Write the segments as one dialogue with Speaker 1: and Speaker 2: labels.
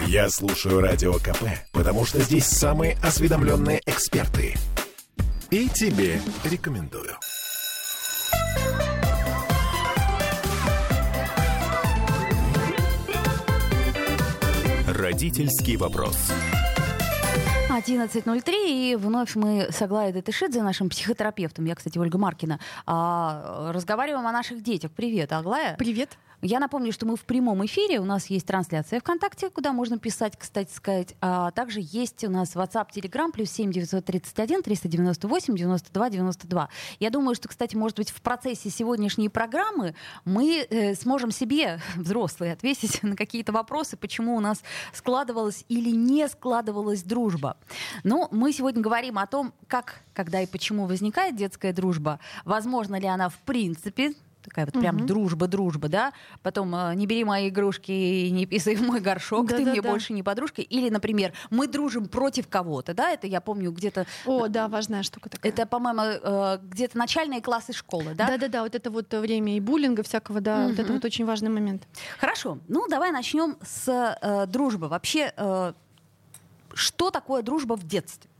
Speaker 1: Я слушаю Радио КП, потому что здесь самые осведомленные эксперты. И тебе рекомендую.
Speaker 2: Родительский вопрос.
Speaker 3: 11.03, и вновь мы с Аглаей Датышидзе, нашим психотерапевтом, я, кстати, Ольга Маркина, а, разговариваем о наших детях. Привет, Аглая.
Speaker 4: Привет.
Speaker 3: Я напомню, что мы в прямом эфире. У нас есть трансляция ВКонтакте, куда можно писать, кстати сказать. А также есть у нас WhatsApp, Telegram, плюс 7 931 398 92 92. Я думаю, что, кстати, может быть, в процессе сегодняшней программы мы э, сможем себе, взрослые, ответить на какие-то вопросы, почему у нас складывалась или не складывалась дружба. Но мы сегодня говорим о том, как, когда и почему возникает детская дружба, возможно ли она в принципе, такая вот прям дружба-дружба, да, потом э, не бери мои игрушки и не писай в мой горшок, ты мне
Speaker 4: Да-да-да.
Speaker 3: больше не подружка, или, например, мы дружим против кого-то, да, это я помню где-то,
Speaker 4: О, да, важная штука такая.
Speaker 3: это, по-моему, э, где-то начальные классы школы, да?
Speaker 4: Да-да-да, вот это вот время и буллинга всякого, да, вот это вот очень важный момент.
Speaker 3: Хорошо, ну давай начнем с э, дружбы. Вообще, э, что такое дружба в детстве?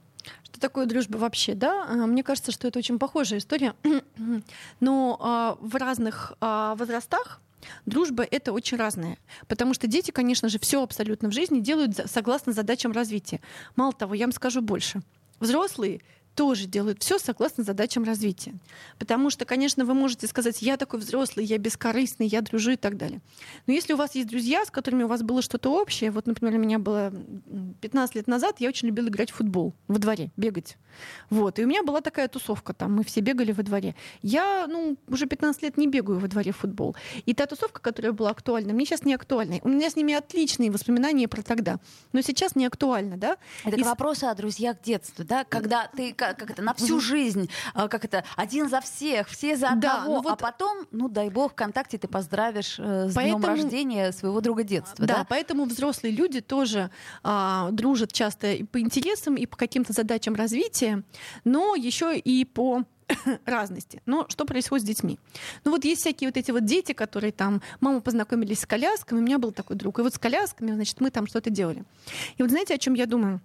Speaker 4: Что такое дружба вообще, да? А, Мне кажется, что это очень похожая история, но а, в разных а, возрастах Дружба — это очень разное, потому что дети, конечно же, все абсолютно в жизни делают согласно задачам развития. Мало того, я вам скажу больше. Взрослые тоже делают все согласно задачам развития. Потому что, конечно, вы можете сказать, я такой взрослый, я бескорыстный, я дружу и так далее. Но если у вас есть друзья, с которыми у вас было что-то общее, вот, например, у меня было м, 15 лет назад, я очень любила играть в футбол во дворе, бегать. Вот. И у меня была такая тусовка там, мы все бегали во дворе. Я, ну, уже 15 лет не бегаю во дворе в футбол. И та тусовка, которая была актуальна, мне сейчас не актуальна. У меня с ними отличные воспоминания про тогда. Но сейчас не актуально, да?
Speaker 3: Это
Speaker 4: И
Speaker 3: вопросу о друзьях детства, да, когда ты как, это на всю жизнь, а, как это один за всех, все за
Speaker 4: Да,
Speaker 3: одного,
Speaker 4: ну вот-
Speaker 3: а потом, ну дай бог, ВКонтакте ты поздравишь э, с днем
Speaker 4: Поэтому-
Speaker 3: рождения своего друга детства,
Speaker 4: Да,
Speaker 3: да?
Speaker 4: поэтому взрослые люди тоже а, дружат часто и по интересам, и по каким-то задачам развития, но еще и по разности. Но что происходит с детьми? Ну вот есть всякие вот эти вот дети, которые там, мама познакомились с колясками, у меня был такой друг, и вот с колясками, значит, мы там что-то делали. И вот знаете, о чем я думаю?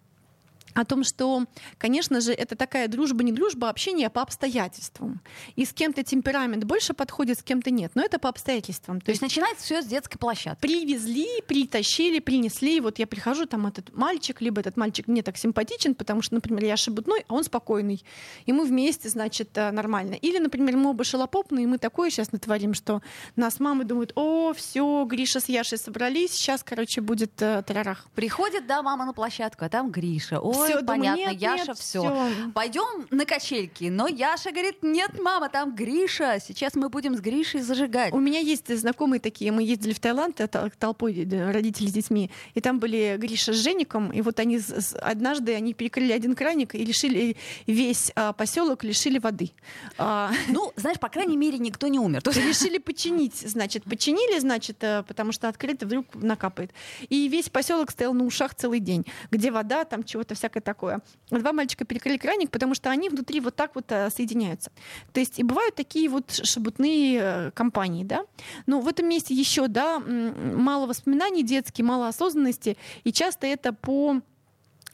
Speaker 4: О том, что, конечно же, это такая дружба, не дружба, а общение по обстоятельствам. И с кем-то темперамент больше подходит, с кем-то нет. Но это по обстоятельствам.
Speaker 3: То есть начинается все с детской площадки.
Speaker 4: привезли, притащили, принесли. Вот я прихожу, там этот мальчик, либо этот мальчик мне так симпатичен, потому что, например, я шебутной, а он спокойный. И мы вместе, значит, э, нормально. Или, например, мы оба шалопопные, и мы такое сейчас натворим, что нас мамы думают, о, все, Гриша с Яшей собрались, сейчас, короче, будет э, тарарах.
Speaker 3: Приходит, да, мама на площадку, а там Гриша. Ой,
Speaker 4: Всё, думаю,
Speaker 3: понятно,
Speaker 4: нет,
Speaker 3: Яша,
Speaker 4: нет,
Speaker 3: все.
Speaker 4: всё.
Speaker 3: Пойдем на качельки. Но Яша говорит, нет, мама, там Гриша. Сейчас мы будем с Гришей зажигать.
Speaker 4: У меня есть знакомые такие, мы ездили в Таиланд э, тол- толпой э, родители с детьми, и там были Гриша с Жеником, и вот они однажды они перекрыли один краник и лишили весь поселок лишили воды. А,
Speaker 3: Ну, знаешь, по крайней мере, никто не умер.
Speaker 4: Решили починить, значит, починили, значит, э, потому что открыто вдруг накапает. И весь поселок стоял на ушах целый день, где вода, там чего-то всякое такое. Два мальчика перекрыли краник, потому что они внутри вот так вот э, соединяются. То есть и бывают такие вот шебутные э, компании, да. Но в этом месте еще, да, мало воспоминаний детских, мало осознанности, и часто это по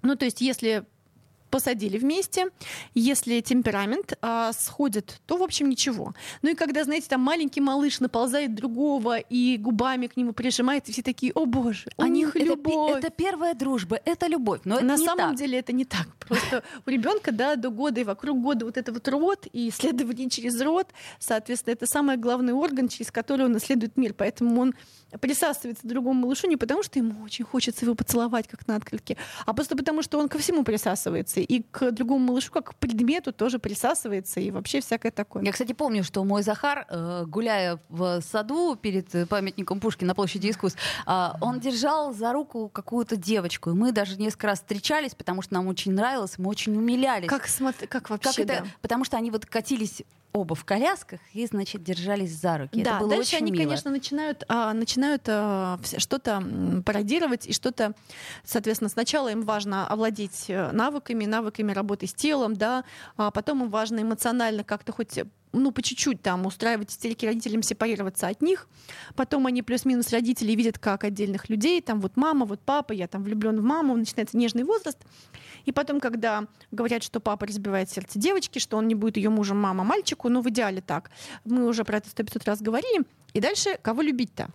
Speaker 4: ну, то есть, если посадили вместе, если темперамент а, сходит, то, в общем, ничего. Ну и когда, знаете, там маленький малыш наползает другого и губами к нему прижимается, все такие, о боже, у
Speaker 3: Они-
Speaker 4: них
Speaker 3: это,
Speaker 4: любовь.
Speaker 3: это первая дружба, это любовь. Но это
Speaker 4: На
Speaker 3: не
Speaker 4: самом
Speaker 3: так.
Speaker 4: деле это не так. Просто у ребенка, да, до года и вокруг года вот это вот рот и исследование через рот, соответственно, это самый главный орган, через который он исследует мир. Поэтому он присасывается к другому малышу не потому, что ему очень хочется его поцеловать, как на открытке, а просто потому, что он ко всему присасывается. И к другому малышу, как к предмету, тоже присасывается. И вообще всякое такое.
Speaker 3: Я, кстати, помню, что мой Захар, э, гуляя в саду перед э, памятником Пушкина на площади искусств, а, он держал за руку какую-то девочку. И мы даже несколько раз встречались, потому что нам очень нравилось, мы очень умилялись.
Speaker 4: Как, смотри, как вообще,
Speaker 3: Как это?
Speaker 4: да.
Speaker 3: Потому что они вот катились оба в колясках и, значит, держались за руки.
Speaker 4: Да,
Speaker 3: Это было
Speaker 4: дальше
Speaker 3: очень
Speaker 4: они,
Speaker 3: мило.
Speaker 4: конечно, начинают, а, начинают а, что-то пародировать и что-то, соответственно, сначала им важно овладеть э, навыками, навыками работы с телом, да, а потом им важно эмоционально как-то хоть ну, по чуть-чуть там устраивать истерики родителям, сепарироваться от них. Потом они плюс-минус родители видят как отдельных людей, там вот мама, вот папа, я там влюблен в маму, начинается нежный возраст. И потом, когда говорят, что папа разбивает сердце девочки, что он не будет ее мужем, мама мальчику, ну, в идеале так. Мы уже про это сто 500 раз говорили. И дальше, кого любить-то?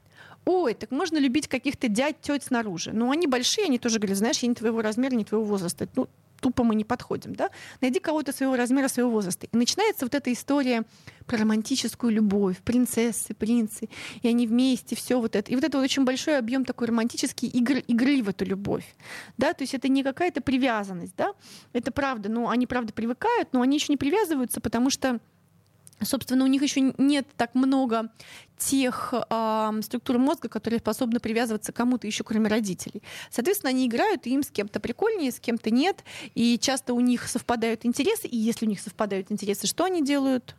Speaker 4: Ой, так можно любить каких-то дядь, теть снаружи. Ну, они большие, они тоже говорят, знаешь, я не твоего размера, не твоего возраста. Ну, тупо мы не подходим, да? Найди кого-то своего размера, своего возраста. И начинается вот эта история про романтическую любовь, принцессы, принцы, и они вместе, все вот это. И вот это вот очень большой объем такой романтический игр, игры в эту любовь, да, то есть это не какая-то привязанность, да, это правда, ну, они правда привыкают, но они еще не привязываются, потому что Собственно, у них еще нет так много тех э, структур мозга, которые способны привязываться к кому-то еще, кроме родителей. Соответственно, они играют, и им с кем-то прикольнее, с кем-то нет. И часто у них совпадают интересы. И если у них совпадают интересы, что они делают?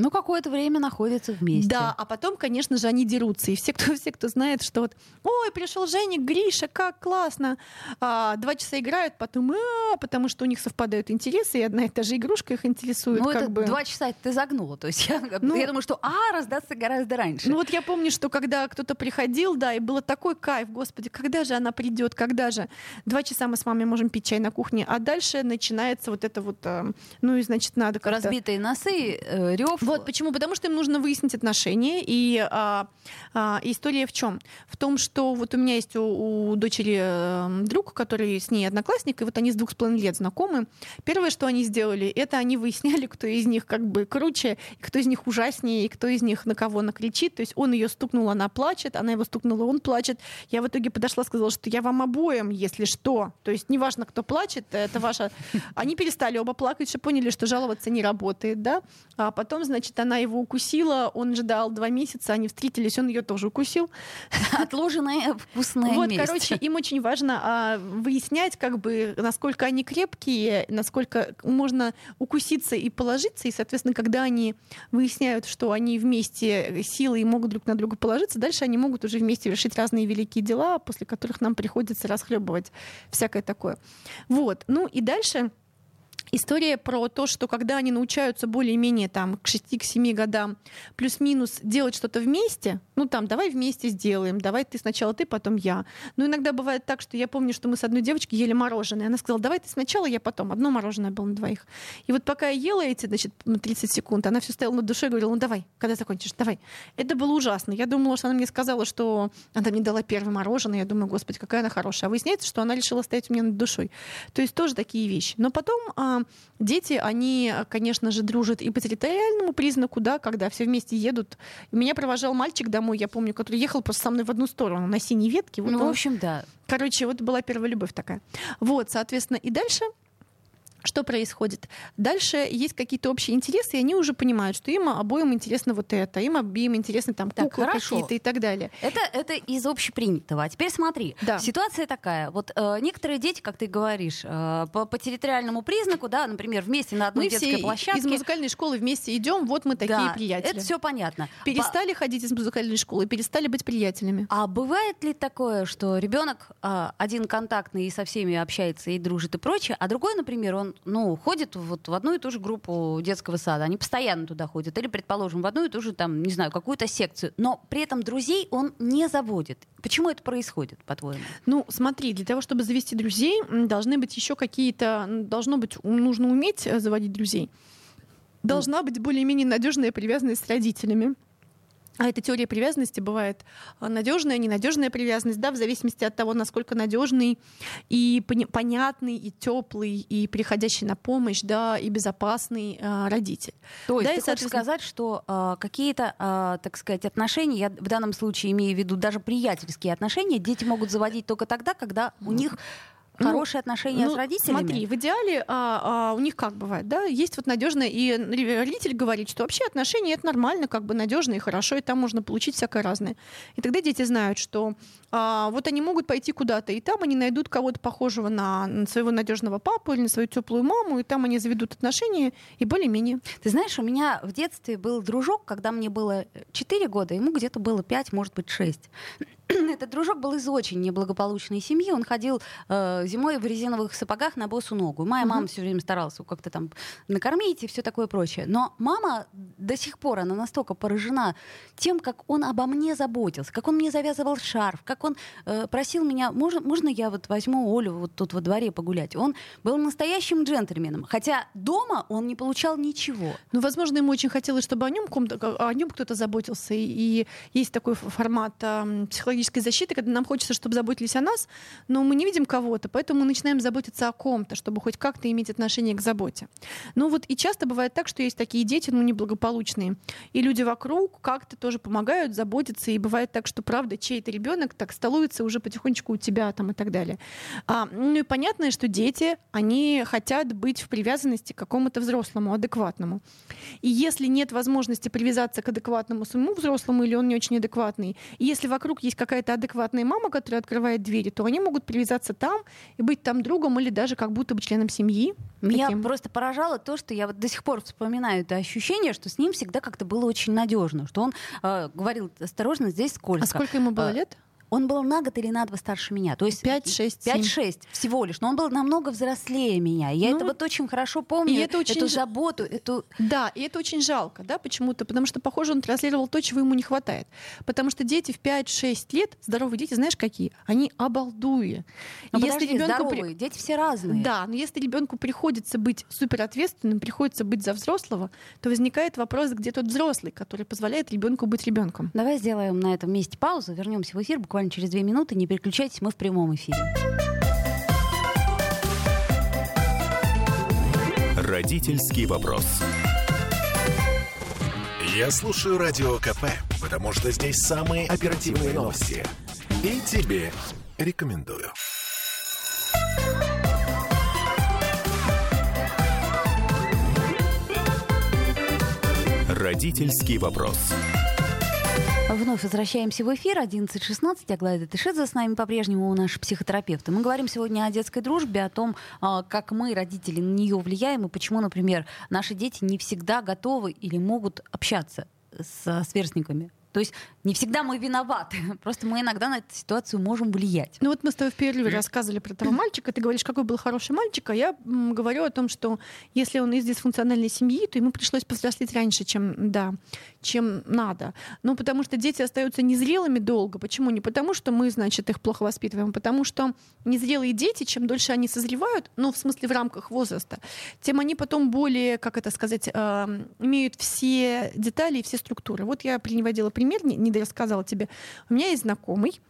Speaker 3: Ну, какое-то время находятся вместе.
Speaker 4: Да, а потом, конечно же, они дерутся. И все, кто, все, кто знает, что вот, ой, пришел Женя, Гриша, как классно. А, два часа играют, потом, а, потому что у них совпадают интересы, и одна и та же игрушка их интересует.
Speaker 3: Ну, это
Speaker 4: бы.
Speaker 3: два часа ты загнула. То есть я,
Speaker 4: Ну,
Speaker 3: я думаю, что А раздастся гораздо раньше.
Speaker 4: Ну вот я помню, что когда кто-то приходил, да, и было такой кайф, господи, когда же она придет, когда же? Два часа мы с мамой можем пить чай на кухне, а дальше начинается вот это вот, э, ну и значит надо как-то...
Speaker 3: Разбитые носы, э, рев.
Speaker 4: Вот почему? Потому что им нужно выяснить отношения. И а, а, история в чем? В том, что вот у меня есть у, у дочери э, друг, который с ней одноклассник, и вот они с двух с половиной лет знакомы. Первое, что они сделали, это они выясняли, кто из них как бы круче, кто из них ужаснее, и кто из них на кого накричит. То есть он ее стукнул, она плачет, она его стукнула, он плачет. Я в итоге подошла, сказала, что я вам обоим, если что. То есть неважно, кто плачет, это ваша... Они перестали оба плакать, что поняли, что жаловаться не работает, да. А потом, значит, она его укусила, он ждал два месяца, они встретились, он ее тоже укусил.
Speaker 3: Отложенное вкусное
Speaker 4: Вот,
Speaker 3: месть.
Speaker 4: короче, им очень важно а, выяснять, как бы, насколько они крепкие, насколько можно укуситься и положиться, и, соответственно, когда они выясняют, что они вместе силы и могут друг на друга положиться, дальше они могут уже вместе решить разные великие дела, после которых нам приходится расхлебывать всякое такое. Вот. Ну и дальше История про то, что когда они научаются более-менее там к 6-7 годам плюс-минус делать что-то вместе, ну там давай вместе сделаем, давай ты сначала ты, потом я. Но иногда бывает так, что я помню, что мы с одной девочкой ели мороженое. Она сказала, давай ты сначала, я потом. Одно мороженое было на двоих. И вот пока я ела эти, значит, 30 секунд, она все стояла на душе и говорила, ну давай, когда закончишь, давай. Это было ужасно. Я думала, что она мне сказала, что она мне дала первое мороженое. Я думаю, господи, какая она хорошая. А выясняется, что она решила стоять у меня над душой. То есть тоже такие вещи. Но потом дети, они, конечно же, дружат и по территориальному признаку, да, когда все вместе едут. Меня провожал мальчик домой, я помню, который ехал просто со мной в одну сторону на синей ветке. Вот
Speaker 3: Ну, в
Speaker 4: он-
Speaker 3: общем, да.
Speaker 4: Короче, вот была первая любовь такая. Вот, соответственно, и дальше что происходит? Дальше есть какие-то общие интересы, и они уже понимают, что им обоим интересно вот это, им обеим интересны там
Speaker 3: Так,
Speaker 4: куклы какие-то и так далее.
Speaker 3: Это, это из общепринятого. А теперь смотри,
Speaker 4: Да.
Speaker 3: ситуация такая. Вот э, некоторые дети, как ты говоришь, э, по, по территориальному признаку, да, например, вместе на одной
Speaker 4: Мы
Speaker 3: детской
Speaker 4: все
Speaker 3: площадке.
Speaker 4: из музыкальной школы вместе идем, вот мы такие
Speaker 3: да,
Speaker 4: приятели.
Speaker 3: Это все понятно.
Speaker 4: Перестали ходить из музыкальной школы, перестали быть приятелями.
Speaker 3: А бывает ли такое, что ребенок а, один контактный и со всеми общается и дружит и прочее, а другой, например, он ну, ходит вот в одну и ту же группу детского сада, они постоянно туда ходят, или, предположим, в одну и ту же, там, не знаю, какую-то секцию, но при этом друзей он не заводит. Почему это происходит, по-твоему?
Speaker 4: Ну, смотри, для того, чтобы завести друзей, должны быть еще какие-то, должно быть, нужно уметь э, заводить друзей. Должна быть более-менее надежная привязанность с родителями. А эта теория привязанности бывает надежная, ненадежная привязанность, да, в зависимости от того, насколько надежный и понятный, и теплый, и приходящий на помощь, да, и безопасный э, родитель.
Speaker 3: То есть
Speaker 4: Да, и,
Speaker 3: ты хочешь
Speaker 4: соответственно-
Speaker 3: сказать, что а, какие-то, а, так сказать, отношения, я в данном случае имею в виду даже приятельские отношения, дети могут заводить только тогда, когда у них хорошие отношения
Speaker 4: ну,
Speaker 3: с родителями.
Speaker 4: Смотри, в идеале а, а, у них как бывает, да, есть вот надежно, и родитель говорит, что вообще отношения это нормально, как бы надежно и хорошо, и там можно получить всякое разное. И тогда дети знают, что а, вот они могут пойти куда-то, и там они найдут кого-то похожего на, на своего надежного папу или на свою теплую маму, и там они заведут отношения, и более-менее.
Speaker 3: Ты знаешь, у меня в детстве был дружок, когда мне было 4 года, ему где-то было 5, может быть, 6. этот дружок был из очень неблагополучной семьи. Он ходил э, зимой в резиновых сапогах на босу ногу. Моя мама все время старалась его как-то там накормить и все такое прочее. Но мама до сих пор, она настолько поражена тем, как он обо мне заботился, как он мне завязывал шарф, как он э, просил меня, можно, можно я вот возьму Олю вот тут во дворе погулять. Он был настоящим джентльменом. Хотя дома он не получал ничего.
Speaker 4: Ну, возможно, ему очень хотелось, чтобы о нем, о нем кто-то заботился. И, и есть такой формат э, психологического психологической защиты, когда нам хочется, чтобы заботились о нас, но мы не видим кого-то, поэтому мы начинаем заботиться о ком-то, чтобы хоть как-то иметь отношение к заботе. Ну вот и часто бывает так, что есть такие дети, ну неблагополучные, и люди вокруг как-то тоже помогают, заботятся, и бывает так, что правда чей-то ребенок так столуется уже потихонечку у тебя там и так далее. А, ну и понятно, что дети, они хотят быть в привязанности к какому-то взрослому, адекватному. И если нет возможности привязаться к адекватному своему взрослому, или он не очень адекватный, и если вокруг есть как какая-то адекватная мама, которая открывает двери, то они могут привязаться там и быть там другом или даже как будто бы членом семьи.
Speaker 3: Меня таким. просто поражало то, что я вот до сих пор вспоминаю это ощущение, что с ним всегда как-то было очень надежно, что он э, говорил осторожно, здесь сколько.
Speaker 4: А сколько ему было э, лет?
Speaker 3: Он был на год или на два старше меня. То есть
Speaker 4: 5-6.
Speaker 3: 5-6 всего лишь. Но он был намного взрослее меня. я ну, это вот очень хорошо помню. И это очень эту заботу. Эту...
Speaker 4: Да, и это очень жалко, да, почему-то. Потому что, похоже, он транслировал то, чего ему не хватает. Потому что дети в 5-6 лет, здоровые дети, знаешь, какие? Они обалдуи.
Speaker 3: Но если подожди, ребенку здоровые, дети все разные.
Speaker 4: Да, но если ребенку приходится быть суперответственным, приходится быть за взрослого, то возникает вопрос, где тот взрослый, который позволяет ребенку быть ребенком.
Speaker 3: Давай сделаем на этом месте паузу, вернемся в эфир буквально буквально через две минуты. Не переключайтесь, мы в прямом эфире.
Speaker 1: Родительский вопрос. Я слушаю радио КП, потому что здесь самые оперативные новости. И тебе рекомендую. Родительский вопрос.
Speaker 3: Вновь возвращаемся в эфир. 11.16. Аглая Тышидзе с нами по-прежнему у наш психотерапевт. Мы говорим сегодня о детской дружбе, о том, а, как мы, родители, на нее влияем, и почему, например, наши дети не всегда готовы или могут общаться с сверстниками. То есть не всегда мы виноваты. Просто мы иногда на эту ситуацию можем влиять.
Speaker 4: Ну вот мы с тобой в перерыве рассказывали про этого мальчика. Ты говоришь, какой был хороший мальчик, а я говорю о том, что если он из дисфункциональной семьи, то ему пришлось повзрослеть раньше, чем, да, чем надо. Ну потому что дети остаются незрелыми долго. Почему? Не потому, что мы, значит, их плохо воспитываем, а потому что незрелые дети, чем дольше они созревают, ну в смысле в рамках возраста, тем они потом более, как это сказать, э, имеют все детали и все структуры. Вот я приводила пример, не, не рассказала тебе. У меня есть знакомый,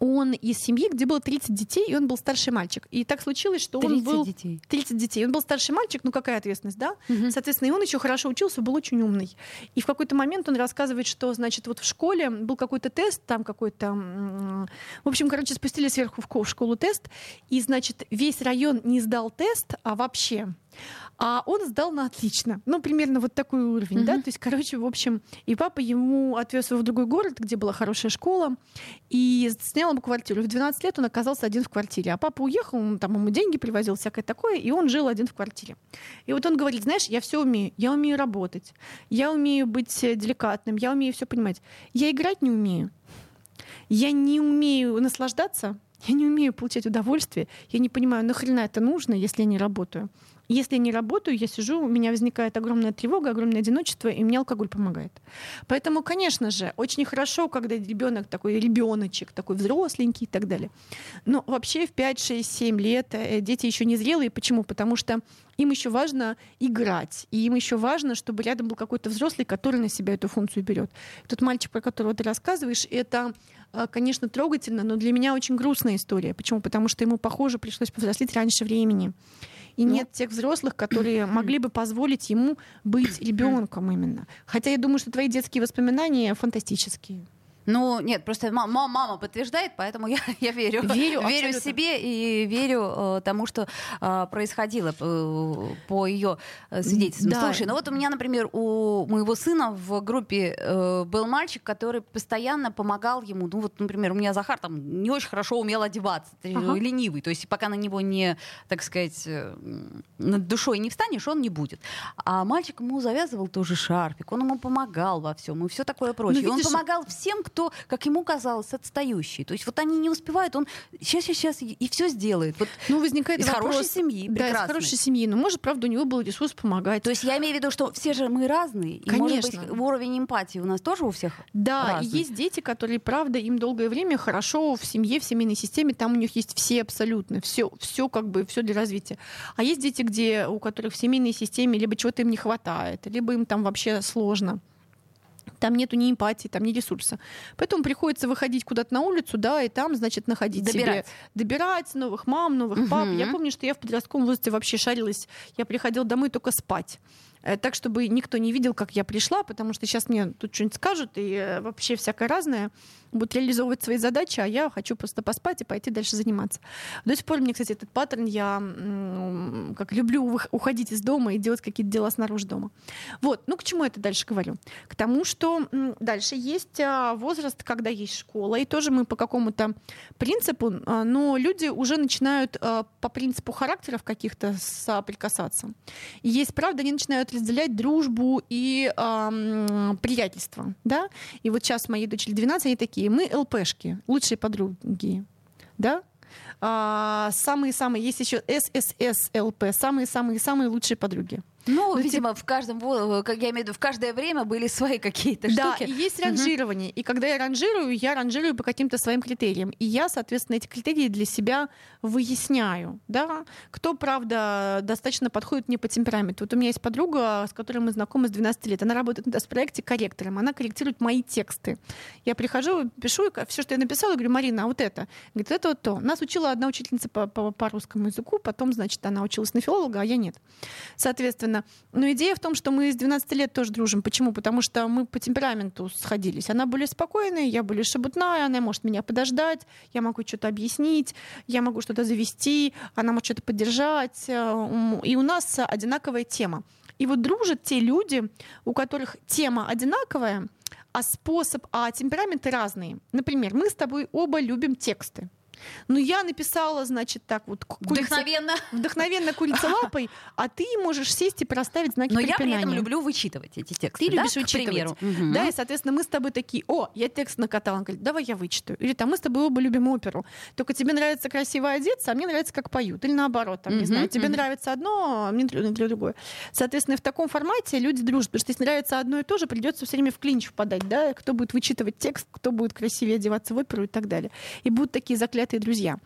Speaker 4: он из семьи, где было 30 детей, и он был старший мальчик. И так случилось, что он был...
Speaker 3: детей.
Speaker 4: 30 детей. Он был старший мальчик, ну какая ответственность, да? Угу. Соответственно, и он еще хорошо учился, был очень умный. И в какой-то момент он рассказывает, что, значит, вот в школе был какой-то тест, там какой-то... В общем, короче, спустили сверху в школу тест, и, значит, весь район не сдал тест, а вообще а он сдал на отлично. Ну, примерно вот такой уровень, mm-hmm. да. То есть, короче, в общем, и папа ему отвез его в другой город, где была хорошая школа, и снял ему квартиру. В 12 лет он оказался один в квартире. А папа уехал, он там ему деньги привозил, всякое такое, и он жил один в квартире. И вот он говорит, знаешь, я все умею. Я умею работать, я умею быть э, деликатным, я умею все понимать. Я играть не умею. Я не умею наслаждаться, я не умею получать удовольствие, я не понимаю, нахрена это нужно, если я не работаю. Если не работаю, я сижу, у меня возникает огромная тревога, огромное одиночество, и мне алкоголь помогает. Поэтому, конечно же, очень хорошо, когда ребенок такой ребеночек, такой взросленький и так далее. Но вообще в 5, 6, 7 лет э, дети еще не зрелые. Почему? Потому что им еще важно играть, и им еще важно, чтобы рядом был какой-то взрослый, который на себя эту функцию берет. Тот мальчик, про которого ты рассказываешь, это конечно, трогательно, но для меня очень грустная история. Почему? Потому что ему, похоже, пришлось повзрослеть раньше времени и ну, нет тех взрослых, которые могли бы позволить ему быть ребенком именно. Хотя я думаю, что твои детские воспоминания фантастические.
Speaker 3: Ну, нет, просто мама, мама подтверждает, поэтому я, я верю.
Speaker 4: Верю,
Speaker 3: верю себе и верю э, тому, что э, происходило э, по ее э, свидетельствам. Да. Слушай, ну вот у меня, например, у моего сына в группе э, был мальчик, который постоянно помогал ему. Ну вот, например, у меня Захар там не очень хорошо умел одеваться, ага. ленивый. То есть пока на него не, так сказать, э, над душой не встанешь, он не будет. А мальчик ему завязывал тоже шарфик, он ему помогал во всем и все такое прочее. Ну, видишь, он помогал всем, кто кто, как ему казалось, отстающий. То есть вот они не успевают, он сейчас, сейчас, сейчас и все сделает. Вот
Speaker 4: ну, возникает
Speaker 3: из
Speaker 4: вопрос,
Speaker 3: хорошей семьи,
Speaker 4: да, из хорошей семьи. Но, может, правда, у него был ресурс помогать.
Speaker 3: То есть я имею в виду, что все же мы разные. И, Конечно. может быть, уровень эмпатии у нас тоже у всех
Speaker 4: Да,
Speaker 3: разный.
Speaker 4: и есть дети, которые, правда, им долгое время хорошо в семье, в семейной системе, там у них есть все абсолютно, все, все как бы, все для развития. А есть дети, где, у которых в семейной системе либо чего-то им не хватает, либо им там вообще сложно там нету ни эмпатии, там ни ресурса. Поэтому приходится выходить куда-то на улицу, да, и там, значит, находить
Speaker 3: добирать.
Speaker 4: себе, добирать новых мам, новых пап. Угу. Я помню, что я в подростковом возрасте вообще шарилась. Я приходила домой только спать. Э, так, чтобы никто не видел, как я пришла, потому что сейчас мне тут что-нибудь скажут, и э, вообще всякое разное будут реализовывать свои задачи, а я хочу просто поспать и пойти дальше заниматься. До сих пор мне, кстати, этот паттерн, я как люблю уходить из дома и делать какие-то дела снаружи дома. Вот, ну к чему это дальше говорю? К тому, что дальше есть а, возраст, когда есть школа, и тоже мы по какому-то принципу, а, но люди уже начинают а, по принципу характеров каких-то соприкасаться. И есть, правда, они начинают разделять дружбу и э, приятельство, да? И вот сейчас моей дочери 12, они такие, мы ЛПшки, лучшие подруги, да? Самые-самые, есть еще СССЛП, самые-самые-самые лучшие подруги.
Speaker 3: Ну, ну видимо, типа... в каждом, как я имею в виду, в каждое время были свои какие-то
Speaker 4: да,
Speaker 3: штуки.
Speaker 4: Да, и есть ранжирование. Угу. И когда я ранжирую, я ранжирую по каким-то своим критериям. И я, соответственно, эти критерии для себя выясняю. Да? Кто, правда, достаточно подходит мне по темпераменту. Вот у меня есть подруга, с которой мы знакомы с 12 лет. Она работает на проекте корректором. Она корректирует мои тексты. Я прихожу, пишу, и все, что я написала, говорю, Марина, а вот это? Говорит, это вот то. Нас учила одна учительница по, по, по русскому языку, потом, значит, она училась на филолога, а я нет. Соответственно, Естественно. Но идея в том, что мы с 12 лет тоже дружим. Почему? Потому что мы по темпераменту сходились. Она более спокойная, я более шебутная, она может меня подождать, я могу что-то объяснить, я могу что-то завести, она может что-то поддержать. Э, и у нас одинаковая тема. И вот дружат те люди, у которых тема одинаковая, а способ, а темпераменты разные. Например, мы с тобой оба любим тексты. Ну, я написала, значит, так вот...
Speaker 3: Курица, вдохновенно.
Speaker 4: Вдохновенно курица лапой, а ты можешь сесть и проставить знаки
Speaker 3: Но
Speaker 4: препинания.
Speaker 3: я при этом люблю вычитывать эти тексты,
Speaker 4: Ты
Speaker 3: да?
Speaker 4: любишь вычитывать. Угу. Да, и, соответственно, мы с тобой такие, о, я текст накатала. Он говорит, давай я вычитаю. Или там, мы с тобой оба любим оперу. Только тебе нравится красиво одеться, а мне нравится, как поют. Или наоборот, там, угу, не знаю, тебе угу. нравится одно, а мне для другое. Соответственно, в таком формате люди дружат. Потому что если нравится одно и то же, придется все время в клинч впадать, да, кто будет вычитывать текст, кто будет красивее одеваться в оперу и так далее. И будут такие заклятые друзья.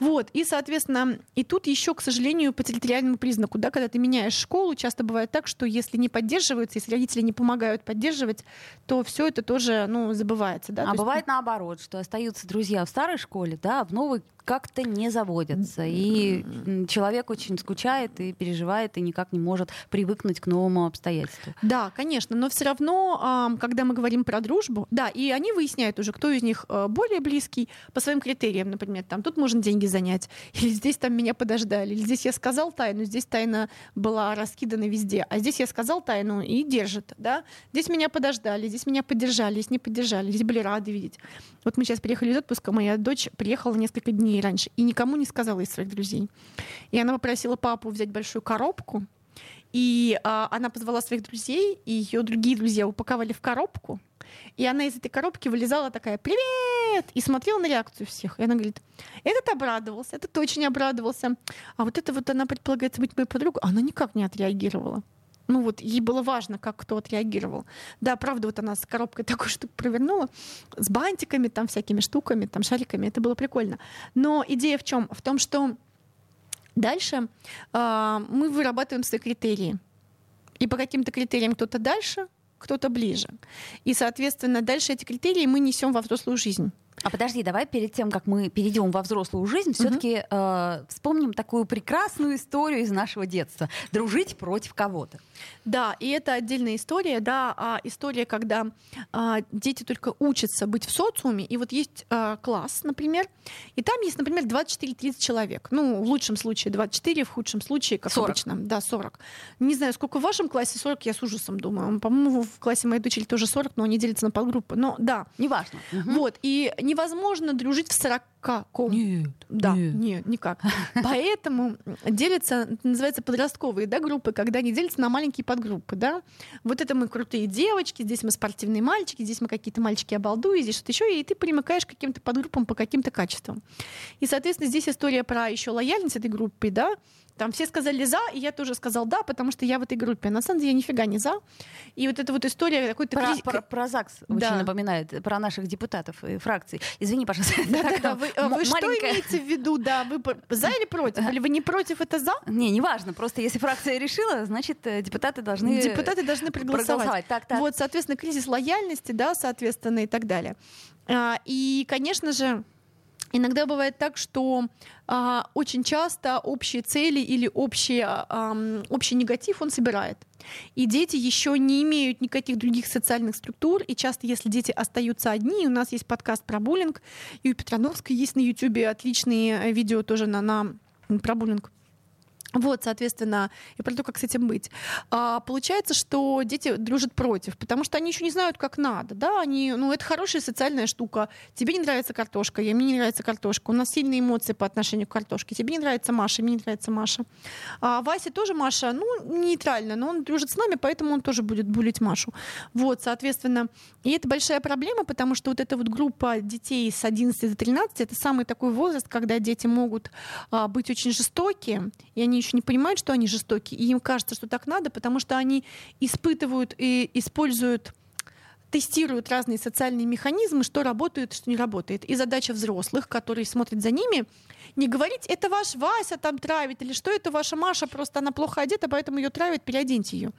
Speaker 4: Вот. И, соответственно, и тут еще, к сожалению, по территориальному признаку, да, когда ты меняешь школу, часто бывает так, что если не поддерживаются, если родители не помогают поддерживать, то все это тоже ну, забывается. Да?
Speaker 3: А то бывает есть... наоборот, что остаются друзья в старой школе, да, а в новой как-то не заводятся. И человек очень скучает и переживает, и никак не может привыкнуть к новому обстоятельству.
Speaker 4: Да, конечно, но все равно, когда мы говорим про дружбу, да, и они выясняют уже, кто из них э, более близкий по своим критериям, например, там тут можно деньги занять, или здесь там меня подождали, или здесь я сказал тайну, здесь тайна была раскидана везде, а здесь я сказал тайну и держит, да, здесь меня подождали, здесь меня поддержали, здесь не поддержали, здесь были рады видеть. Вот мы сейчас приехали из отпуска, моя дочь приехала несколько дней дней раньше и никому не сказала из своих друзей. И она попросила папу взять большую коробку, и а, она позвала своих друзей, и ее другие друзья упаковали в коробку. И она из этой коробки вылезала такая «Привет!» и смотрела на реакцию всех. И она говорит, этот обрадовался, этот очень обрадовался. А вот это вот она предполагается быть моей подругой. Она никак не отреагировала ну вот ей было важно, как кто отреагировал. Да, правда, вот она с коробкой такую штуку провернула, с бантиками, там всякими штуками, там шариками, это было прикольно. Но идея в чем? В том, что дальше э, мы вырабатываем свои критерии. И по каким-то критериям кто-то дальше, кто-то ближе. И, соответственно, дальше эти критерии мы несем во взрослую жизнь.
Speaker 3: А подожди, давай перед тем, как мы перейдем во взрослую жизнь, все-таки э, вспомним такую прекрасную историю из нашего детства. Дружить против кого-то.
Speaker 4: Да, и это отдельная история, да, а история, когда а, дети только учатся быть в социуме, и вот есть а, класс, например, и там есть, например, 24-30 человек. Ну, в лучшем случае 24, в худшем случае, как
Speaker 3: 40.
Speaker 4: обычно, да, 40. Не знаю, сколько в вашем классе 40, я с ужасом думаю. По-моему, в классе моей дочери тоже 40, но они делятся на подгруппы. Но да,
Speaker 3: Неважно. Мгм.
Speaker 4: вот, и невозможно дружить в 40 ком.
Speaker 3: Нет.
Speaker 4: Да,
Speaker 3: нет.
Speaker 4: нет, никак. Поэтому делятся, называется подростковые да, группы, когда они делятся на маленькие подгруппы. Да? Вот это мы крутые девочки, здесь мы спортивные мальчики, здесь мы какие-то мальчики обалдуи, здесь что-то еще, и ты примыкаешь к каким-то подгруппам по каким-то качествам. И, соответственно, здесь история про еще лояльность этой группы, да, там все сказали за, и я тоже сказал да, потому что я в этой группе. На самом деле я нифига не за. И вот эта вот история какой-то
Speaker 3: Про,
Speaker 4: кризис-
Speaker 3: про- про ЗАГС очень
Speaker 4: Да.
Speaker 3: напоминает, про наших депутатов и фракций. Извини, пожалуйста. это
Speaker 4: Да-да-да,
Speaker 3: такая
Speaker 4: вы, э, вы что имеете в виду, да? Вы за или против? Или вы не против, это за?
Speaker 3: Не, неважно. Просто если фракция решила, значит, э, депутаты должны...
Speaker 4: Депутаты должны проголосовать.
Speaker 3: проголосовать. Так, так.
Speaker 4: Вот, соответственно, кризис лояльности, да, соответственно, и так далее. А, И, конечно же, Иногда бывает так, что а, очень часто общие цели или общий, ам, общий негатив он собирает. И дети еще не имеют никаких других социальных структур. И часто, если дети остаются одни, у нас есть подкаст про буллинг, и у Петрановской есть на Ютубе отличные э, видео тоже на, на про буллинг. Вот, соответственно, и про то, как с этим быть. А, получается, что дети дружат против, потому что они еще не знают, как надо. Да? Они, ну, это хорошая социальная штука. Тебе не нравится картошка, я, мне не нравится картошка. У нас сильные эмоции по отношению к картошке. Тебе не нравится Маша, мне не нравится Маша. А Вася тоже Маша, ну, нейтрально, но он дружит с нами, поэтому он тоже будет булить Машу. Вот, соответственно, и это большая проблема, потому что вот эта вот группа детей с 11 до 13 это самый такой возраст, когда дети могут а, быть очень жестокие, и они еще не понимают, что они жестокие, и им кажется, что так надо, потому что они испытывают и используют тестируют разные социальные механизмы, что работает, что не работает. И задача взрослых, которые смотрят за ними, не говорить, это ваш Вася там травит, или что это ваша Маша, просто она плохо одета, поэтому ее травят, переоденьте ее.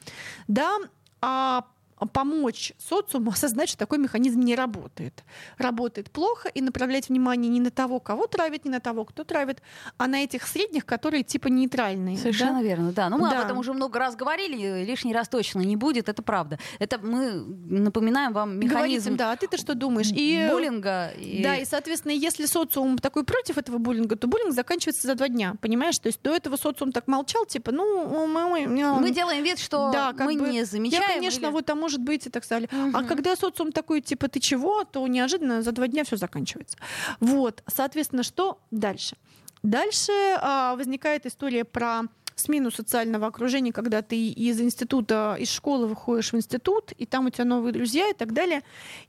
Speaker 4: Да, а помочь социуму осознать, что такой механизм не работает. Работает плохо и направлять внимание не на того, кого травит, не на того, кто травит, а на этих средних, которые типа нейтральные.
Speaker 3: Совершенно
Speaker 4: да?
Speaker 3: верно, да. Ну, мы
Speaker 4: Да.
Speaker 3: об этом уже много раз говорили, лишний раз точно не будет, это правда. Это мы напоминаем вам
Speaker 4: Говорите,
Speaker 3: механизм
Speaker 4: да, а ты-то что думаешь? И
Speaker 3: буллинга. и-
Speaker 4: Да, и, соответственно, если социум такой против этого буллинга, то буллинг заканчивается за два дня, понимаешь? То есть до этого социум так молчал, типа, ну, мы, мы,
Speaker 3: Мы делаем вид, что
Speaker 4: да,
Speaker 3: мы
Speaker 4: бы,
Speaker 3: не замечаем.
Speaker 4: Я, конечно,
Speaker 3: или-
Speaker 4: вот, а может быть, и так далее. А
Speaker 3: Мгм.
Speaker 4: когда социум такой, типа, ты чего, то неожиданно за два дня все заканчивается. Вот, соответственно, что дальше? Дальше а, возникает история про смену социального окружения, когда ты из института, из школы выходишь в институт, и там у тебя новые друзья и так далее.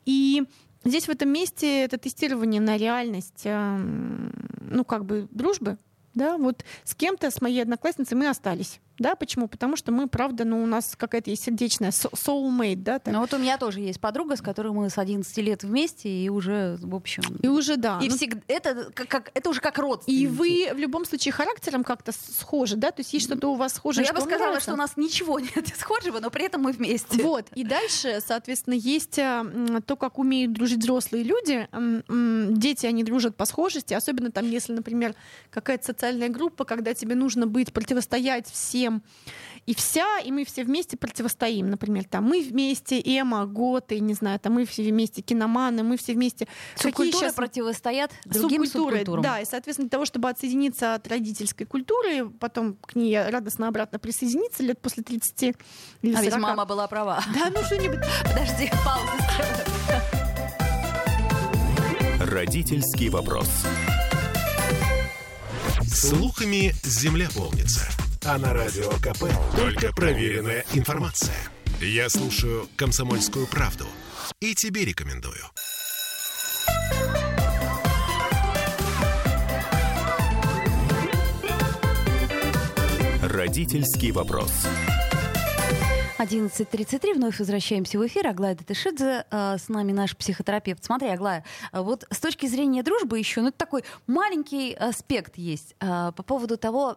Speaker 4: И здесь в этом месте это тестирование на реальность, эм, ну, как бы, дружбы, да, вот с кем-то, с моей одноклассницей мы остались. Да, почему? Потому что мы, правда, ну, у нас какая-то есть сердечная soulmate, да, так.
Speaker 3: Ну вот у меня тоже есть подруга, с которой мы с 11 лет вместе, и уже, в общем...
Speaker 4: И уже, да.
Speaker 3: И
Speaker 4: ну,
Speaker 3: всегда, это, как, как- это уже как родственники.
Speaker 4: и вы в любом случае характером как-то схожи, да? То есть есть что-то у вас
Speaker 3: Ну,
Speaker 4: схожее,
Speaker 3: я бы сказала,
Speaker 4: нравится?
Speaker 3: что у нас ничего нет схожего, но при этом мы вместе.
Speaker 4: Вот. И дальше, соответственно, есть м, то, как умеют дружить взрослые люди. Дети, они дружат по схожести, особенно там, если, например, какая-то социальная группа, когда тебе нужно быть, противостоять всем и вся, и мы все вместе противостоим. Например, там мы вместе, Эма, Готы, не знаю, там мы все вместе, киноманы, мы все вместе. Какие
Speaker 3: Субкультуры
Speaker 4: щас
Speaker 3: противостоят другим
Speaker 4: субкультуры,
Speaker 3: субкультурам.
Speaker 4: Да, и, соответственно, для того, чтобы отсоединиться от родительской культуры, потом к ней радостно обратно присоединиться лет после 30 или
Speaker 3: А ведь
Speaker 4: 40.
Speaker 3: мама была права.
Speaker 4: Да, ну что-нибудь.
Speaker 3: Подожди, паузу.
Speaker 1: Родительский вопрос. Слухами земля полнится. А на радио КП только проверенная информация. Я слушаю «Комсомольскую правду» и тебе рекомендую. Родительский вопрос.
Speaker 3: 11.33, вновь возвращаемся в эфир. Аглая Датышидзе, э, с нами наш психотерапевт. Смотри, Аглая, э, вот с точки зрения дружбы еще, ну, это такой маленький аспект есть э, по поводу того,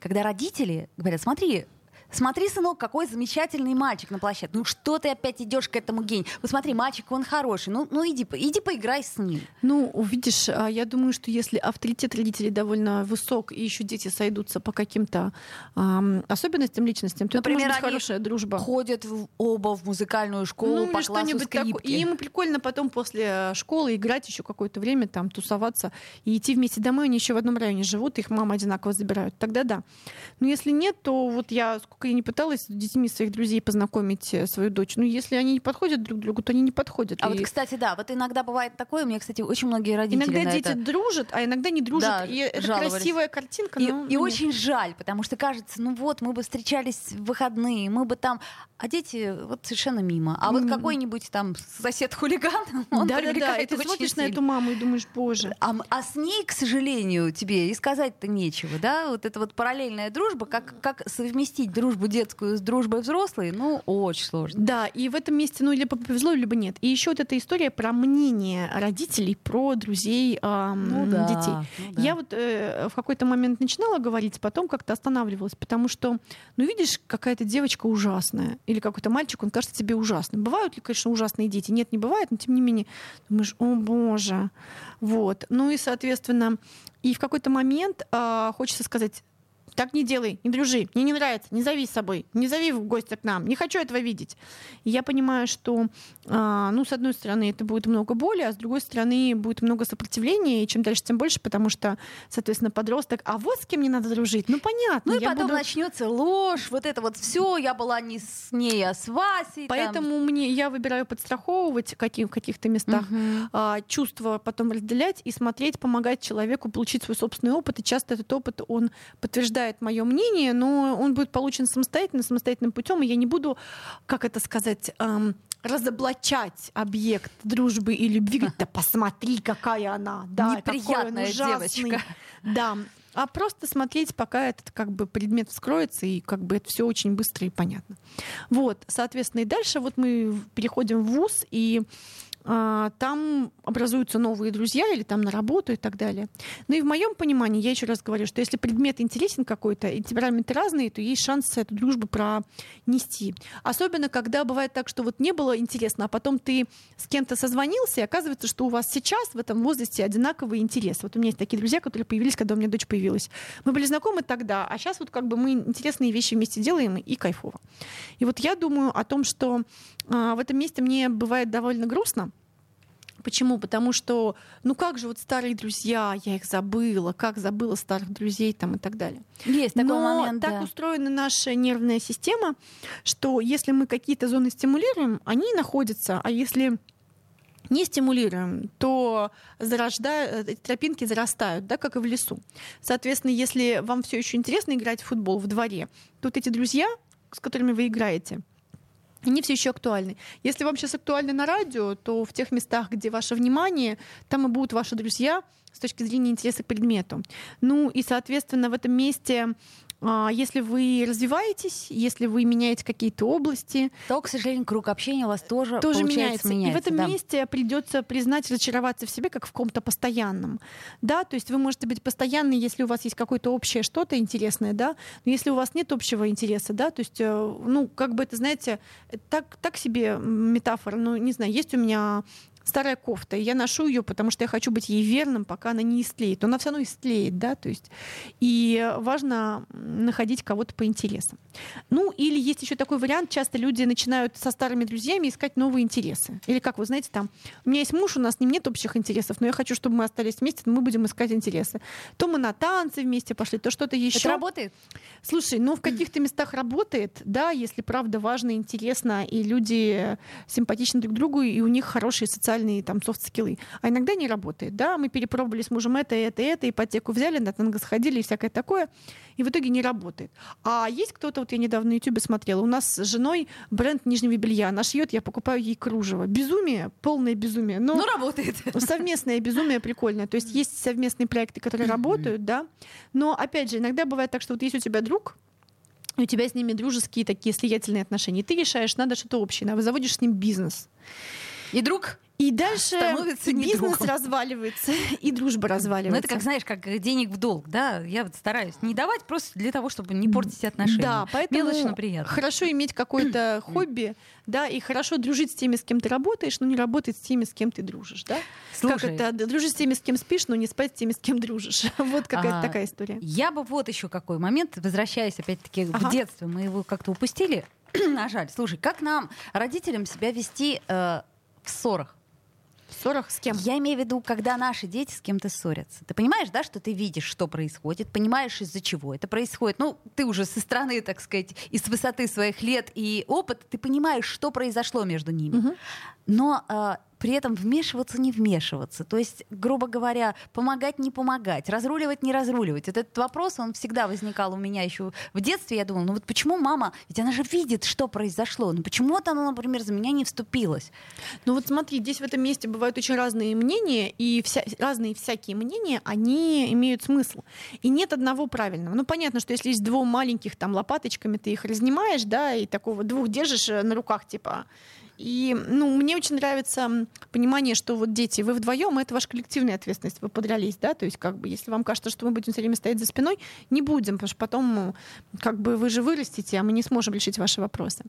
Speaker 3: когда родители говорят, смотри, Смотри, сынок, какой замечательный мальчик на площадке. Ну что ты опять идешь к этому гению? Вот смотри, мальчик, он хороший. Ну, ну иди, иди поиграй с ним.
Speaker 4: Ну, видишь, а, я думаю, что если авторитет родителей довольно высок, и еще дети сойдутся по каким-то эм, особенностям личностям, то
Speaker 3: Например,
Speaker 4: это может быть хорошая дружба.
Speaker 3: ходят в, оба в музыкальную школу
Speaker 4: ну,
Speaker 3: по классу скрипки.
Speaker 4: Такое. И ему прикольно потом после школы играть еще какое-то время, там, тусоваться и идти вместе домой. Они еще в одном районе живут, их мама одинаково забирают. Тогда да. Но если нет, то вот я, сколько я не пыталась с детьми своих друзей познакомить э, свою дочь, ну, если они не подходят друг другу, то они не подходят.
Speaker 3: А и... вот, кстати, да, вот иногда бывает такое, у меня, кстати, очень многие родители
Speaker 4: Иногда дети
Speaker 3: это...
Speaker 4: дружат, а иногда не дружат.
Speaker 3: Да,
Speaker 4: и это
Speaker 3: жаловались.
Speaker 4: красивая картинка.
Speaker 3: И,
Speaker 4: но,
Speaker 3: и очень жаль, потому что кажется, ну вот, мы бы встречались в выходные, мы бы там... А дети вот совершенно мимо. А вот какой-нибудь там сосед-хулиган, он
Speaker 4: Да, да, да. И ты смотришь на
Speaker 3: сильно.
Speaker 4: эту маму и думаешь, боже.
Speaker 3: А, а с ней, к сожалению, тебе и сказать-то нечего, да? Вот эта вот параллельная дружба, как, как совместить дружбу детскую с дружбой взрослой, ну, очень сложно.
Speaker 4: Да, и в этом месте, ну, либо повезло, либо нет. И еще вот эта история про мнение родителей про друзей ам, детей.
Speaker 3: ну да.
Speaker 4: Я вот э, в какой-то момент начинала говорить, потом как-то останавливалась, потому что, ну, видишь, какая-то девочка ужасная, или какой-то мальчик, он кажется тебе ужасным. Бывают ли, конечно, ужасные дети? Нет, не бывает, но тем не менее, думаешь, о боже. Вот. Ну и, соответственно, и в какой-то момент а, хочется сказать, так не делай, не дружи, мне не нравится, не зови с собой, не зови в гости к нам, не хочу этого видеть. И я понимаю, что, а, ну, с одной стороны, это будет много боли, а с другой стороны, будет много сопротивления, и чем дальше, тем больше, потому что, соответственно, подросток, а вот с кем мне надо дружить, ну, понятно.
Speaker 3: Ну и потом
Speaker 4: буду-
Speaker 3: начнется ложь, вот это вот все, я была не с ней, а с Васей. там.
Speaker 4: Поэтому мне, я выбираю подстраховывать каким, в каких-то местах,
Speaker 3: Мгм.
Speaker 4: а, чувства потом разделять и смотреть, помогать человеку получить свой собственный опыт. И часто этот опыт, он подтверждает мое мнение, но он будет получен самостоятельно, самостоятельным путем, и я не буду, как это сказать, эм, разоблачать объект дружбы и любви. Говорить, да посмотри, какая она, да, какой он
Speaker 3: Неприятная
Speaker 4: ужасный».
Speaker 3: девочка.
Speaker 4: Да, а просто смотреть, пока этот как бы предмет вскроется, и как бы это все очень быстро и понятно. Вот, соответственно, и дальше вот мы переходим в ВУЗ, и там образуются новые друзья или там на работу и так далее. Ну и в моем понимании, я еще раз говорю, что если предмет интересен какой-то, и темпераменты разные, то есть шанс эту дружбу пронести. Особенно, когда бывает так, что вот не было интересно, а потом ты с кем-то созвонился, и оказывается, что у вас сейчас в этом возрасте одинаковый интерес. Вот у меня есть такие друзья, которые появились, когда у меня дочь появилась. Мы были знакомы тогда, а сейчас вот как бы мы интересные вещи вместе делаем, и кайфово. И вот я думаю о том, что а, в этом месте мне бывает довольно грустно, Почему? Потому что, ну как же вот старые друзья, я их забыла, как забыла старых друзей там и так далее.
Speaker 3: Есть такой
Speaker 4: Но
Speaker 3: момент,
Speaker 4: так
Speaker 3: да.
Speaker 4: устроена наша нервная система, что если мы какие-то зоны стимулируем, они находятся, а если не стимулируем, то зарождают, эти тропинки зарастают, да, как и в лесу. Соответственно, если вам все еще интересно играть в футбол в дворе, то вот эти друзья, с которыми вы играете, они все еще актуальны. Если вам сейчас актуальны на радио, то в тех местах, где ваше внимание, там и будут ваши друзья с точки зрения интереса к предмету. Ну и, соответственно, в этом месте, если вы развиваетесь, если вы меняете какие-то области,
Speaker 3: То, к сожалению, круг общения у вас тоже,
Speaker 4: тоже
Speaker 3: получается,
Speaker 4: меняется. И в этом
Speaker 3: да.
Speaker 4: месте придется признать, разочароваться в себе как в ком-то постоянном. Да, то есть вы можете быть постоянны, если у вас есть какое-то общее что-то интересное, да, но если у вас нет общего интереса, да, то есть, э, ну, как бы это, знаете, так, так себе метафора, ну, не знаю, есть у меня старая кофта, и я ношу ее, потому что я хочу быть ей верным, пока она не истлеет. Но она все равно истлеет, да, то есть. И важно находить кого-то по интересам. Ну, или есть еще такой вариант, часто люди начинают со старыми друзьями искать новые интересы. Или как вы знаете, там, у меня есть муж, у нас с ним нет общих интересов, но я хочу, чтобы мы остались вместе, но мы будем искать интересы. То мы на танцы вместе пошли, то что-то еще.
Speaker 3: Это работает?
Speaker 4: Слушай, ну в каких-то местах работает, да, если правда важно, интересно, и люди симпатичны друг другу, и у них хорошие социальные там софт-скиллы. А иногда не работает, да, мы перепробовали с мужем это, это, это, ипотеку взяли, на танго сходили и всякое такое, и в итоге не работает. А есть кто-то, вот я недавно на YouTube смотрела, у нас с женой бренд нижнего белья, она шьет, я покупаю ей кружево. Безумие, полное безумие. Но
Speaker 3: Ну, работает.
Speaker 4: совместное безумие прикольное. То есть есть совместные проекты, которые работают, да. Но опять же, иногда бывает так, что вот есть у тебя друг, и у тебя с ними дружеские такие слиятельные отношения. И ты решаешь, надо что-то общее, вы заводишь с ним бизнес.
Speaker 3: И друг
Speaker 4: и дальше
Speaker 3: становится
Speaker 4: бизнес
Speaker 3: другом.
Speaker 4: разваливается, и дружба разваливается.
Speaker 3: Ну, это как, знаешь, как денег в долг, да? Я вот стараюсь не давать просто для того, чтобы не портить отношения.
Speaker 4: Да, поэтому
Speaker 3: Мелочно приятно.
Speaker 4: хорошо иметь какое-то хобби, да, и хорошо дружить с теми, с кем ты работаешь, но не работать с теми, с кем ты дружишь, да?
Speaker 3: Слушай,
Speaker 4: Как это? Дружить с теми, с кем спишь, но не спать с теми, с кем дружишь. Вот какая-то
Speaker 3: А,
Speaker 4: такая история.
Speaker 3: Я бы вот еще какой момент, возвращаясь опять-таки
Speaker 4: Ага.
Speaker 3: в детство, мы его как-то упустили. А жаль. Слушай, как нам, родителям, себя вести э, в ссорах?
Speaker 4: В ссорах с кем?
Speaker 3: Я имею в виду, когда наши дети с кем-то ссорятся. Ты понимаешь, да, что ты видишь, что происходит, понимаешь, из-за чего это происходит. Ну, ты уже со стороны, так сказать, и с высоты своих лет и опыта, ты понимаешь, что произошло между ними.
Speaker 4: Мгм.
Speaker 3: Но а, при этом вмешиваться, не вмешиваться. То есть, грубо говоря, помогать, не помогать, разруливать, не разруливать. Вот этот вопрос, он всегда возникал у меня еще в детстве. Я думала, ну вот почему мама, ведь она же видит, что произошло. Ну почему вот она, например, за меня не вступилась?
Speaker 4: Ну вот смотри, здесь в этом месте бывают очень разные мнения, и вся, разные всякие мнения, они имеют смысл. И нет одного правильного. Ну понятно, что если есть двух маленьких там лопаточками, ты их разнимаешь, да, и такого двух держишь э, на руках, типа. И, ну, мне очень нравится понимание, что вот дети, вы вдвоем, это ваша коллективная ответственность, вы подрались, да, то есть как бы, если вам кажется, что мы будем все время стоять за спиной, не будем, потому что потом, как бы вы же вырастете, а мы не сможем решить ваши вопросы.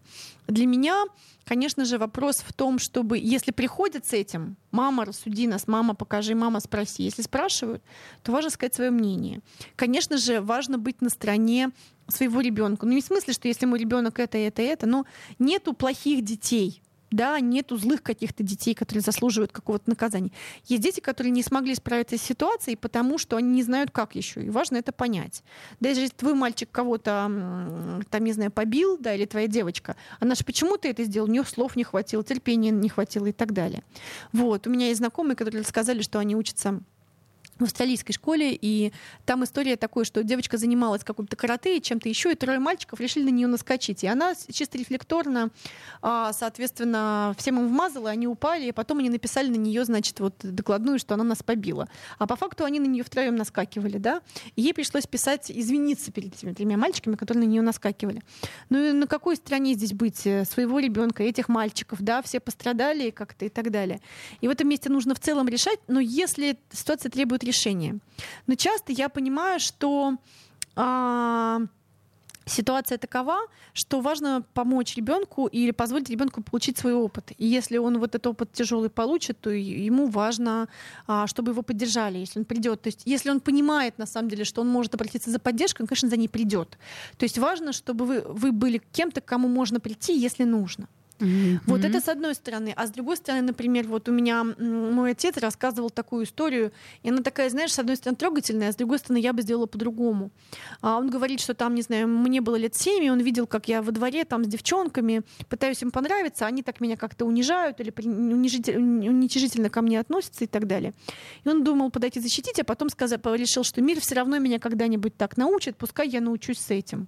Speaker 4: Для меня, конечно же, вопрос в том, чтобы, если приходят с этим, мама, рассуди нас, мама, покажи, мама, спроси. Если спрашивают, то важно сказать свое мнение. Конечно же, важно быть на стороне своего ребенка. Ну, не в смысле, что если мой ребенок это, это, это, но нету плохих детей. Да, нету злых каких-то детей, которые заслуживают какого-то наказания. Есть дети, которые не смогли справиться с ситуацией, потому что они не знают, как еще. И важно это понять. Даже если твой мальчик кого-то, там, не знаю, побил, да, или твоя девочка, она же почему ты это сделал? У нее слов не хватило, терпения не хватило и так далее. Вот. У меня есть знакомые, которые сказали, что они учатся в австралийской школе, и там история такой, что девочка занималась каким-то карате и чем-то еще, и трое мальчиков решили на нее наскочить. И она чисто рефлекторно, а, соответственно, всем им вмазала, они упали, и потом они написали на нее, значит, вот докладную, что она нас побила. А по факту они на нее втроем наскакивали, да, и ей пришлось писать, извиниться перед этими тремя мальчиками, которые на нее наскакивали. Ну и на какой стороне здесь быть? Э, Своего ребенка, этих мальчиков, да, все пострадали как-то и так далее. И в этом месте нужно в целом решать, но если ситуация требует решения. Но часто я понимаю, что а, ситуация такова, что важно помочь ребенку или позволить ребенку получить свой опыт. И если он вот этот опыт тяжелый получит, то ему важно, а, чтобы его поддержали, если он придет. То есть, если он понимает на самом деле, что он может обратиться за поддержкой, он, конечно, за ней придет. То есть важно, чтобы вы, вы были кем-то, к кому можно прийти, если нужно. Вот это с одной стороны. А с другой стороны, например, вот у меня мой отец рассказывал такую историю, и она такая, знаешь, с одной стороны трогательная, а с другой стороны я бы сделала по-другому. А он говорит, что там, не знаю, мне было лет семь, и он видел, как я во дворе там с девчонками пытаюсь им понравиться, они так меня как-то унижают или уничижительно ко мне относятся и так далее. И он думал подойти защитить, а потом сказал, решил, что мир все равно меня когда-нибудь так научит, пускай я научусь с этим.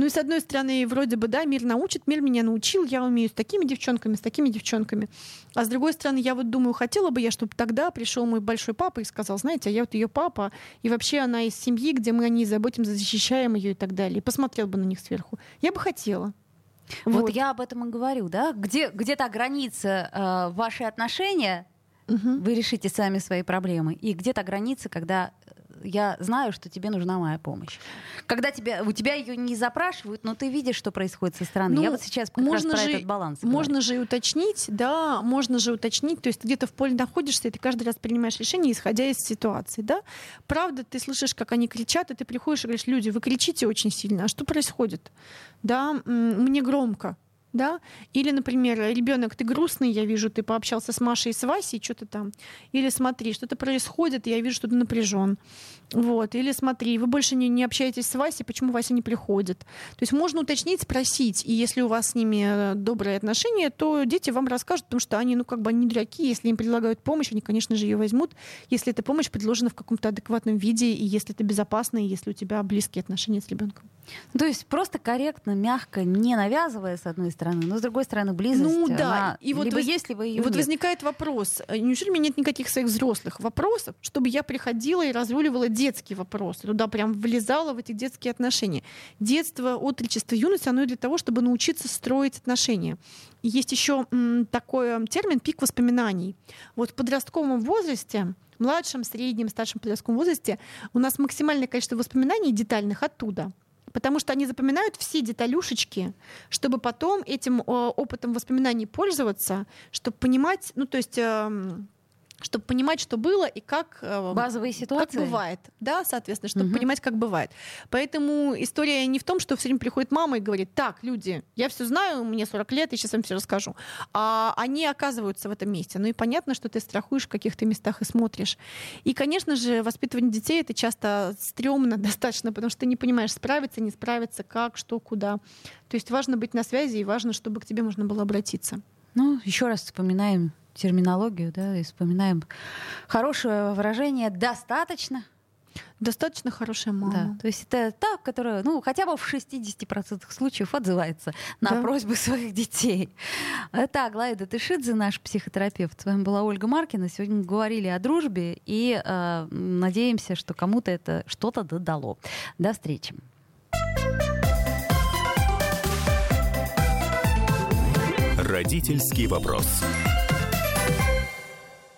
Speaker 4: Ну и с одной стороны, вроде бы, да, мир научит, мир меня научил, я умею с такими девчонками, с такими девчонками. А с другой стороны, я вот думаю, хотела бы я, чтобы тогда пришел мой большой папа и сказал, знаете, а я вот ее папа, и вообще она из семьи, где мы о ней заботимся, защищаем ее и так далее. И посмотрел бы на них сверху. Я бы хотела.
Speaker 3: Вот, я об этом и говорю, да? Где, где та граница э, ваши отношения,
Speaker 4: Мгм.
Speaker 3: вы решите сами свои проблемы, и где та граница, когда э, я знаю, что тебе нужна моя помощь. Когда тебя, у тебя ее не запрашивают, но ты видишь, что происходит со стороны.
Speaker 4: Ну,
Speaker 3: я вот сейчас как
Speaker 4: можно
Speaker 3: раз про
Speaker 4: же-
Speaker 3: этот баланс. говорю.
Speaker 4: Можно же и уточнить, да, можно же уточнить, то есть ты где-то в поле находишься, и ты каждый раз принимаешь решение, исходя из ситуации, да. Правда, ты слышишь, как они кричат, и ты приходишь и говоришь, люди, вы кричите очень сильно, а что происходит? Да, мне громко, да? Или, например, ребенок, ты грустный, я вижу, ты пообщался с Машей и с Васей, что-то там. Или смотри, что-то происходит, я вижу, что ты напряжен. Вот. Или смотри, вы больше не, не общаетесь с Васей, почему Вася не приходит? То есть можно уточнить, спросить. И если у вас с ними э, добрые отношения, то дети вам расскажут, потому что они, ну, как бы они дураки. Если им предлагают помощь, они, конечно же, ее возьмут, если эта помощь предложена в каком-то адекватном виде, и если это безопасно, и если у тебя близкие отношения с ребенком.
Speaker 3: То есть просто корректно, мягко, не навязывая, с одной стороны, но с другой стороны, близость.
Speaker 4: Ну да,
Speaker 3: она,
Speaker 4: и вот
Speaker 3: либо
Speaker 4: воз...
Speaker 3: есть, либо ее
Speaker 4: и вот
Speaker 3: нет.
Speaker 4: возникает вопрос, э, неужели у меня нет никаких своих взрослых вопросов, чтобы я приходила и разруливала детские вопросы, туда прям влезала в эти детские отношения. Детство, отрочество, юность, оно и для того, чтобы научиться строить отношения. И есть еще м, такой термин пик воспоминаний. Вот в подростковом возрасте младшем, среднем, старшем подростковом возрасте у нас максимальное количество воспоминаний детальных оттуда. Потому что они запоминают все деталюшечки, чтобы потом этим о, опытом воспоминаний пользоваться, чтобы понимать, ну то есть эм, чтобы понимать, что было и как, э,
Speaker 3: Базовые ситуации.
Speaker 4: как бывает. Да, соответственно, чтобы
Speaker 3: Мгм.
Speaker 4: понимать, как бывает. Поэтому история не в том, что все время приходит мама и говорит, так, люди, я все знаю, мне 40 лет, я сейчас вам все расскажу. А они оказываются в этом месте. Ну и понятно, что ты страхуешь в каких-то местах и смотришь. И, конечно же, воспитывание детей это часто стрёмно достаточно, потому что ты не понимаешь, справиться, не справиться, как, что, куда. То есть важно быть на связи и важно, чтобы к тебе можно было обратиться.
Speaker 3: Ну, еще раз вспоминаем терминологию, да, и вспоминаем хорошее выражение «достаточно».
Speaker 4: Достаточно хорошая мама.
Speaker 3: Да, то есть это та, которая, ну, хотя бы в 60% случаев отзывается на
Speaker 4: Да.
Speaker 3: просьбы своих детей. Это Аглая Датышидзе, наш психотерапевт. С вами была Ольга Маркина. Сегодня мы говорили о дружбе и э, надеемся, что кому-то это что-то додало. До встречи.
Speaker 1: Родительский вопрос.